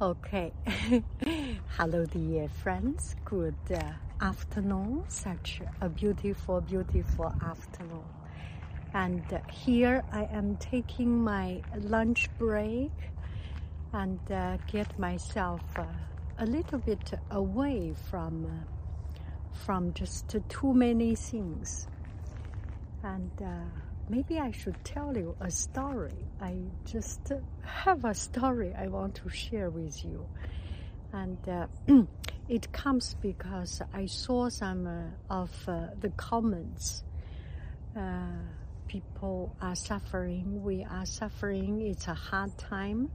Okay. Hello, dear friends. Good uh, afternoon. Such a beautiful, beautiful afternoon. And uh, here I am taking my lunch break and uh, get myself uh, a little bit away from uh, from just too many things. And uh, maybe I should tell you a story. I just have a story I want to share with you. And uh, it comes because I saw some uh, of uh, the comments. Uh, people are suffering, we are suffering, it's a hard time.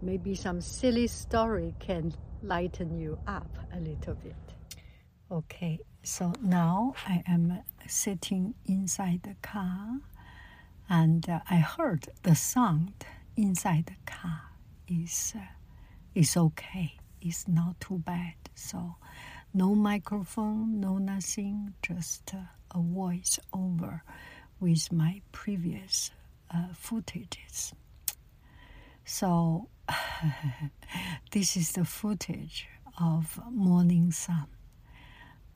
Maybe some silly story can lighten you up a little bit. Okay, so now I am sitting inside the car and uh, I heard the sound inside the car is uh, is okay. It's not too bad. So no microphone, no nothing, just uh, a voice over with my previous uh, footages. So this is the footage of morning sun.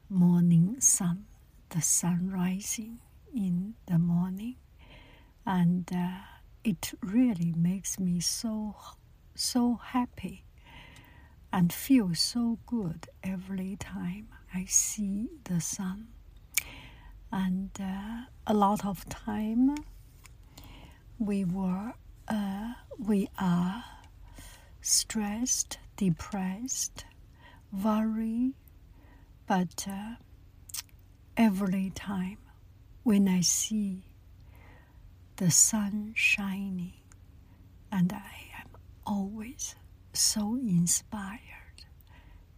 Morning sun, the sun rising in the morning and uh, it really makes me so so happy and feel so good every time I see the sun. And uh, a lot of time we were uh, we are stressed, depressed, worried, but uh, every time when I see the sun shining, and I am always so inspired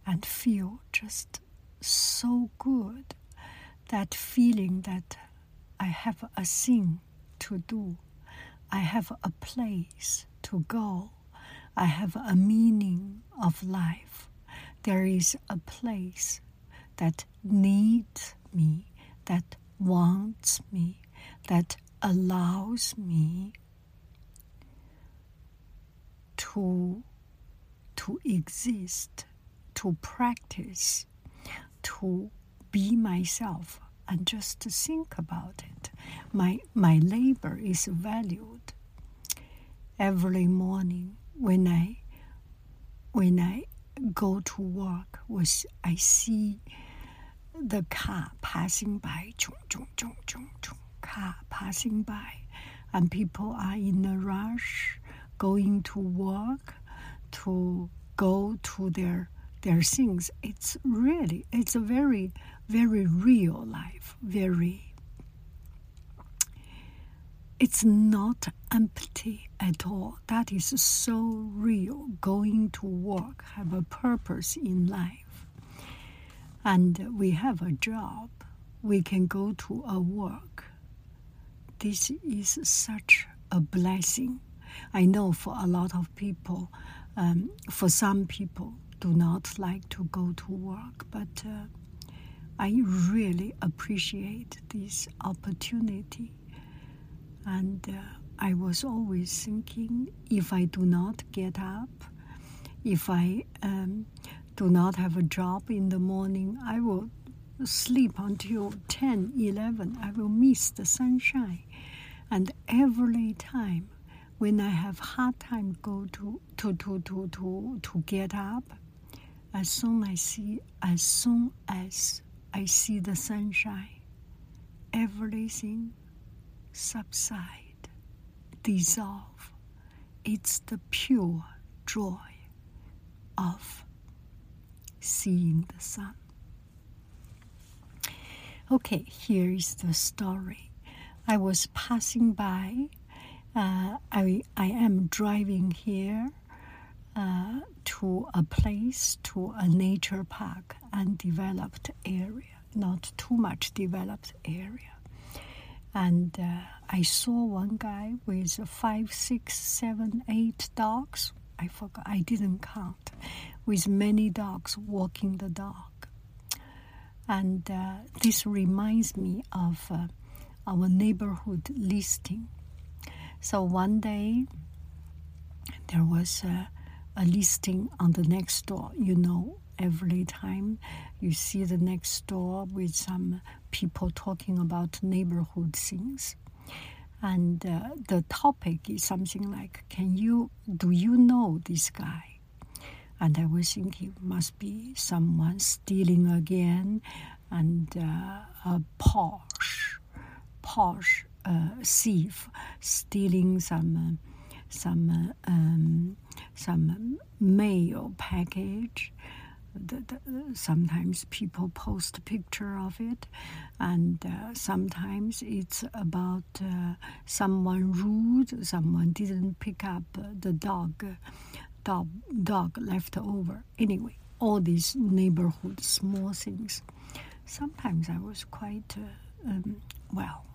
and feel just so good. That feeling that I have a thing to do, I have a place to go, I have a meaning of life. There is a place that needs me, that wants me, that allows me to to exist, to practice, to be myself and just to think about it. My my labor is valued. Every morning when I when I go to work was I see the car passing by chung, chung, chung, chung, chung car passing by, and people are in a rush going to work to go to their their things. It's really it's a very very real life. Very. It's not empty at all. That is so real. Going to work, have a purpose in life. And we have a job. We can go to a work this is such a blessing. I know for a lot of people, um, for some people, do not like to go to work, but uh, I really appreciate this opportunity. And uh, I was always thinking if I do not get up, if I um, do not have a job in the morning, I will sleep until 10, 11. I will miss the sunshine. And every time when I have hard time go to to to to to to get up, as soon I see as soon as I see the sunshine, everything subside, dissolve. It's the pure joy of seeing the sun. Okay, here is the story. I was passing by. Uh, I I am driving here uh, to a place, to a nature park, undeveloped area, not too much developed area. And uh, I saw one guy with five, six, seven, eight dogs. I forgot, I didn't count, with many dogs walking the dog. And uh, this reminds me of uh, our neighborhood listing. So one day, there was a, a listing on the Nextdoor. You know, every time you see the Nextdoor with some people talking about neighborhood things. And uh, the topic is something like, "Can you do you know this guy?" And I was thinking, must be someone stealing again, and uh, a posh, posh uh, thief stealing some, some, uh, um, some mail package. The, the, sometimes people post a picture of it, and uh, sometimes it's about uh, someone rude, someone didn't pick up the dog, dog, dog left over. Anyway, all these neighborhood small things. Sometimes I was quite uh, um, well.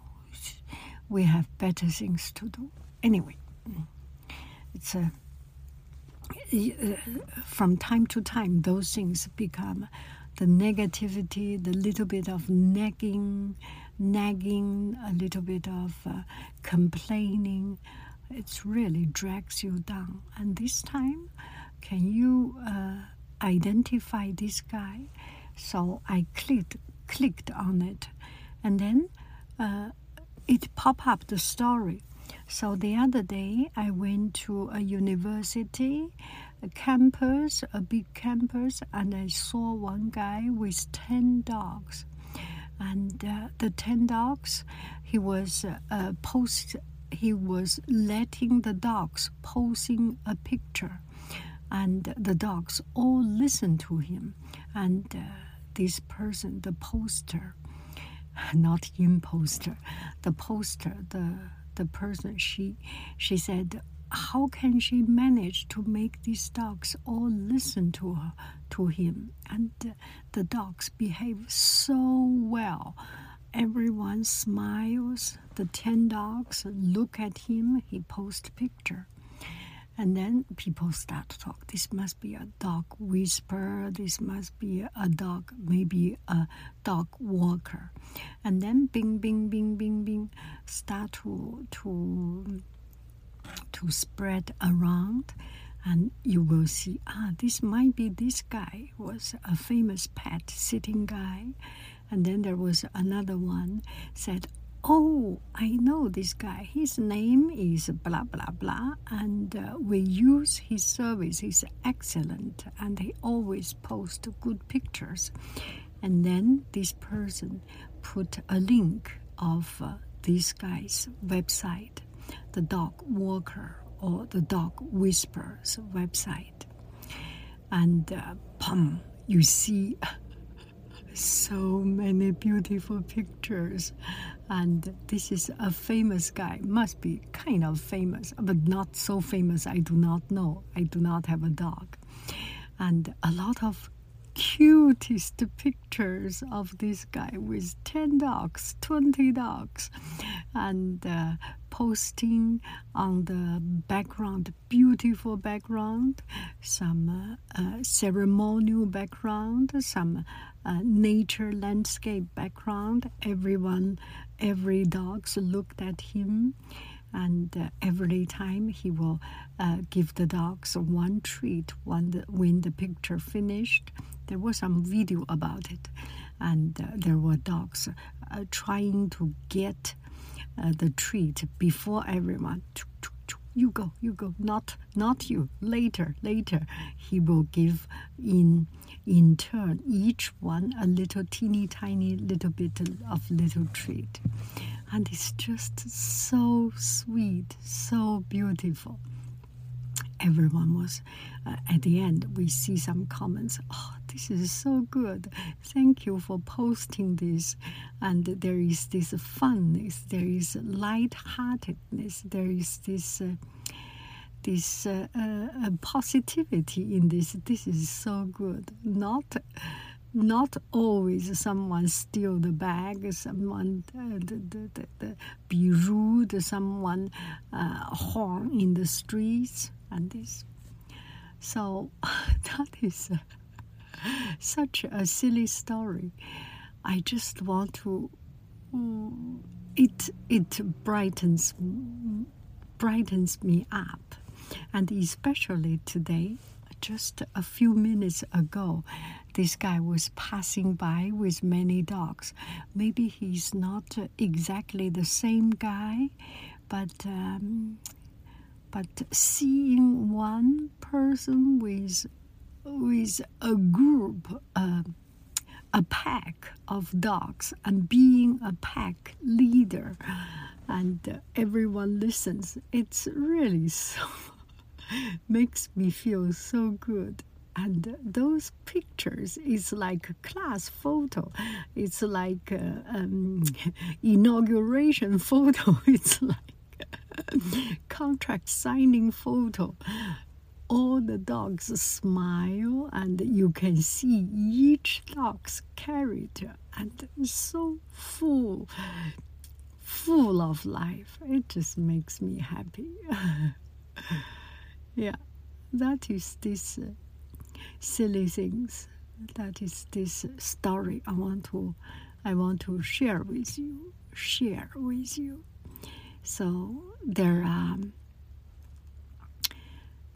We have better things to do. Anyway, it's a from time to time, those things become the negativity, the little bit of nagging, nagging, a little bit of uh, complaining. It really drags you down. And this time, can you uh, identify this guy? So I clicked clicked on it, and then uh, it popped up the story so the other day, I went to a university, a campus, a big campus, and I saw one guy with 10 dogs. And uh, the 10 dogs, he was uh, post, he was letting the dogs posing a picture. And the dogs all listened to him. And uh, this person, the poster, not imposter, the poster, the the person she she said how can she manage to make these dogs all listen to her to him and uh, the dogs behave so well everyone smiles the 10 dogs look at him he posts picture and then people start to talk. This must be a dog whisperer. This must be a dog, maybe a dog walker. And then bing, bing, bing, bing, bing, start to to to spread around, and you will see. Ah, this might be this guy was a famous pet sitting guy, and then there was another one said, oh, I know this guy. His name is blah, blah, blah. And uh, we use his service. He's excellent. And he always posts good pictures. And then this person put a link of uh, this guy's website, the dog walker or the dog whisperers website. And uh, pum, you see so many beautiful pictures and this is a famous guy, must be kind of famous, but not so famous. I do not know. I do not have a dog. And a lot of cutest pictures of this guy with 10 dogs, 20 dogs, and uh, posting on the background, beautiful background, some uh, uh, ceremonial background, some uh, nature landscape background. Everyone, every dogs looked at him and uh, every time he will uh, give the dogs one treat when the, when the picture finished there was some video about it, and uh, there were dogs uh, trying to get uh, the treat before everyone. you go, you go. Not, not you. Later, later, he will give in, in turn each one a little teeny tiny little bit of little treat, and it's just so sweet, so beautiful everyone was uh, at the end we see some comments oh this is so good. Thank you for posting this. And there is this funness there is light-heartedness there is this uh, this uh, uh positivity in this. This is so good. Not not always someone steal the bag, someone uh, the, the, the, be rude, someone uh, horn in the streets and this. So that is uh, such a silly story. I just want to. Mm, it it brightens brightens me up, and especially today. Just a few minutes ago, this guy was passing by with many dogs. Maybe he's not exactly the same guy, but um, but seeing one person with with a group, uh, a pack of dogs, and being a pack leader, and uh, everyone listens, it's really so makes me feel so good. And those pictures is like a class photo. It's like a, um, inauguration photo. It's like contract signing photo. All the dogs smile, and you can see each dog's character, and so full, full of life. It just makes me happy. yeah, that is this uh, silly things. That is this story I want to, I want to share with you. Share with you. So there are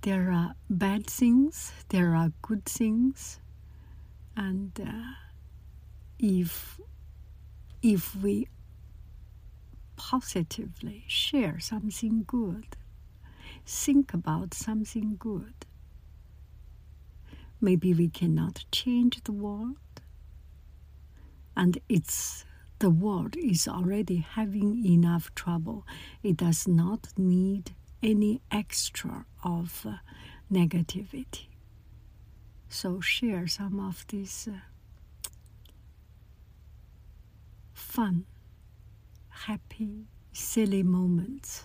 there are bad things, there are good things, and uh, if if we positively share something good, think about something good, maybe we cannot change the world, and it's the world is already having enough trouble. It does not need any extra of uh, negativity. So share some of these uh, fun, happy, silly moments.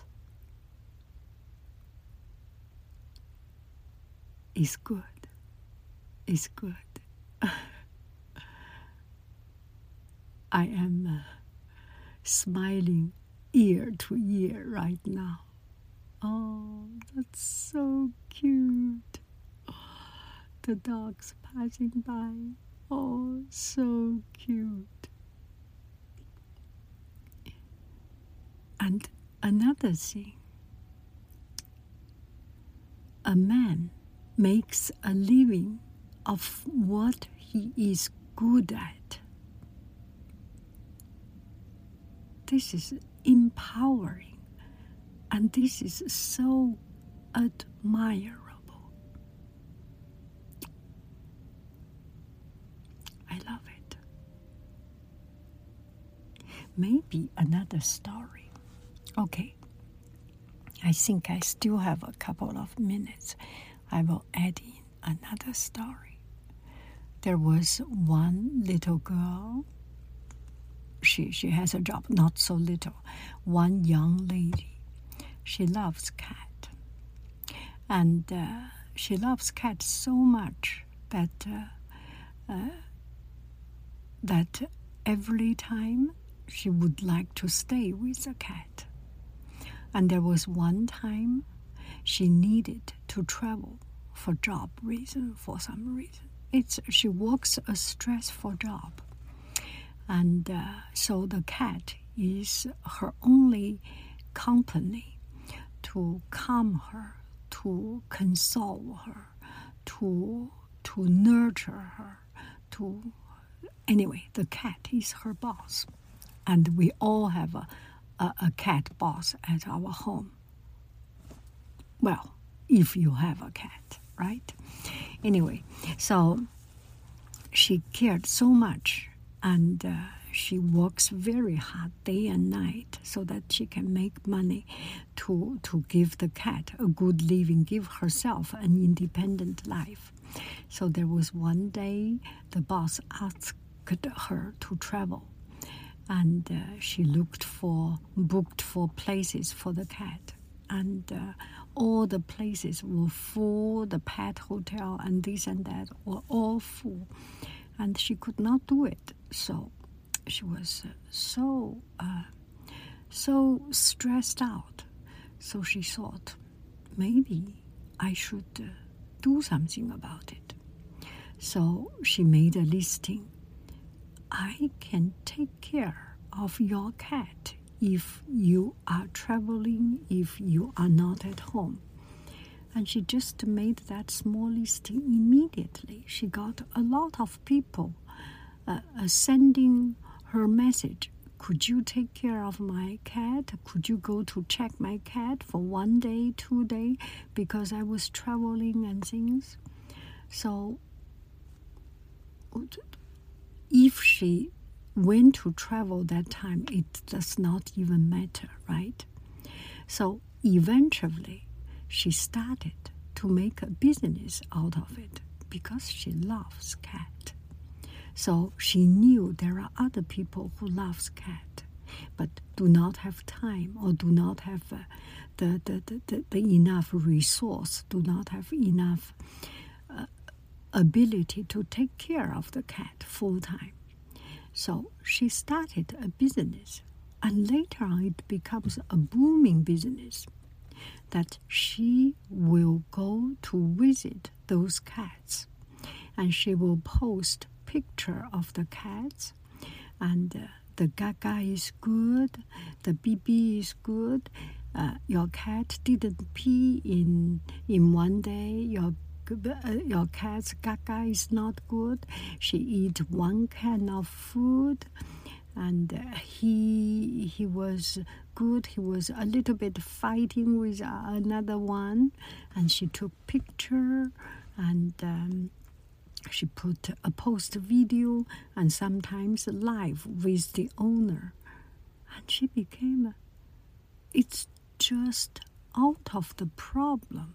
Is good. Is good. I am uh, smiling ear to ear right now. Oh, that's so cute. the dogs passing by. Oh, so cute. And another thing a man makes a living of what he is good at. This is empowering, and this is so admirable. I love it. Maybe another story. Okay. I think I still have a couple of minutes. I will add in another story. There was one little girl she, she has a job, not so little. One young lady, she loves cat. And uh, she loves cat so much that, uh, uh, that every time she would like to stay with a cat. And there was one time she needed to travel for job reason, for some reason. It's she works a stressful job and uh, so the cat is her only company to calm her, to console her, to to nurture her, to anyway, the cat is her boss, and we all have a, a, a cat boss at our home. Well, if you have a cat, right? Anyway, so she cared so much and uh, she works very hard day and night so that she can make money to to give the cat a good living, give herself an independent life. So there was one day the boss asked her to travel, and uh, she looked for booked for places for the cat, and uh, all the places were full. The pet hotel and this and that were all full, and she could not do it. So she was uh, so uh, so stressed out. So she thought, maybe I should uh, do something about it. So she made a listing. I can take care of your cat if you are traveling, if you are not at home. And she just made that small listing immediately. She got a lot of people uh, uh, sending her message could you take care of my cat? Could you go to check my cat for one day two day? Because i was traveling and things. So if she went to travel that time it does not even matter right? So eventually she started to make a business out of it because she loves cat so she knew there are other people who loves cat, but do not have time or do not have uh, the, the, the, the, the, enough resource, do not have enough uh, ability to take care of the cat full time. So she started a business, and later on it becomes a booming business that she will go to visit those cats and she will post picture of the cats, and uh, the gaga is good, the bb is good. Uh, your cat didn't pee in in one day. Your uh, your cat's gaga is not good. She eat one can of food, and uh, he he was good. He was a little bit fighting with another one, and she took picture and. Um, she put a post video and sometimes live with the owner. And she became, it's just out of the problem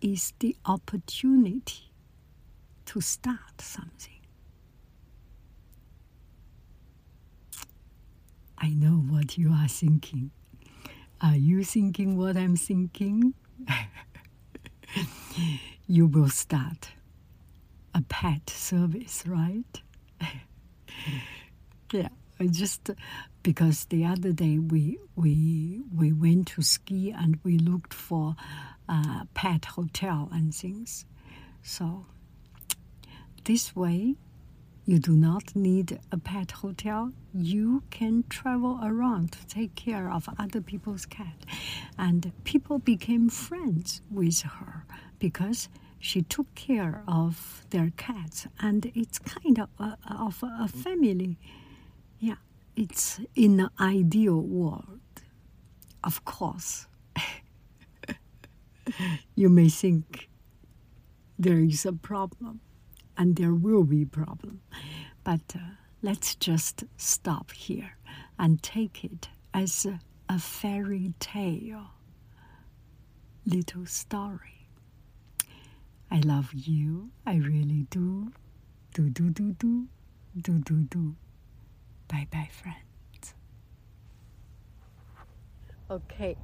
is the opportunity to start something. I know what you are thinking. Are you thinking what I'm thinking? you will start a pet service, right? yeah, I just because the other day we we we went to ski and we looked for a pet hotel and things. So this way, you do not need a pet hotel. You can travel around to take care of other people's cat, and people became friends with her because she took care of their cats, and it's kind of a, of a family. Yeah, it's in an ideal world. Of course, you may think there is a problem, and there will be problem, but uh, let's just stop here and take it as a, a fairy tale little story. I love you. I really do. Do, do, do, do. Do, do, do. Bye bye, friends. Okay.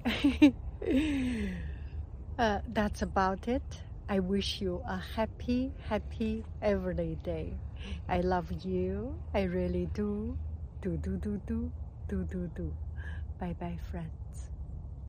uh, that's about it. I wish you a happy, happy every day. I love you. I really do. Do, do, do, do. Do, do, do. Bye bye, friends.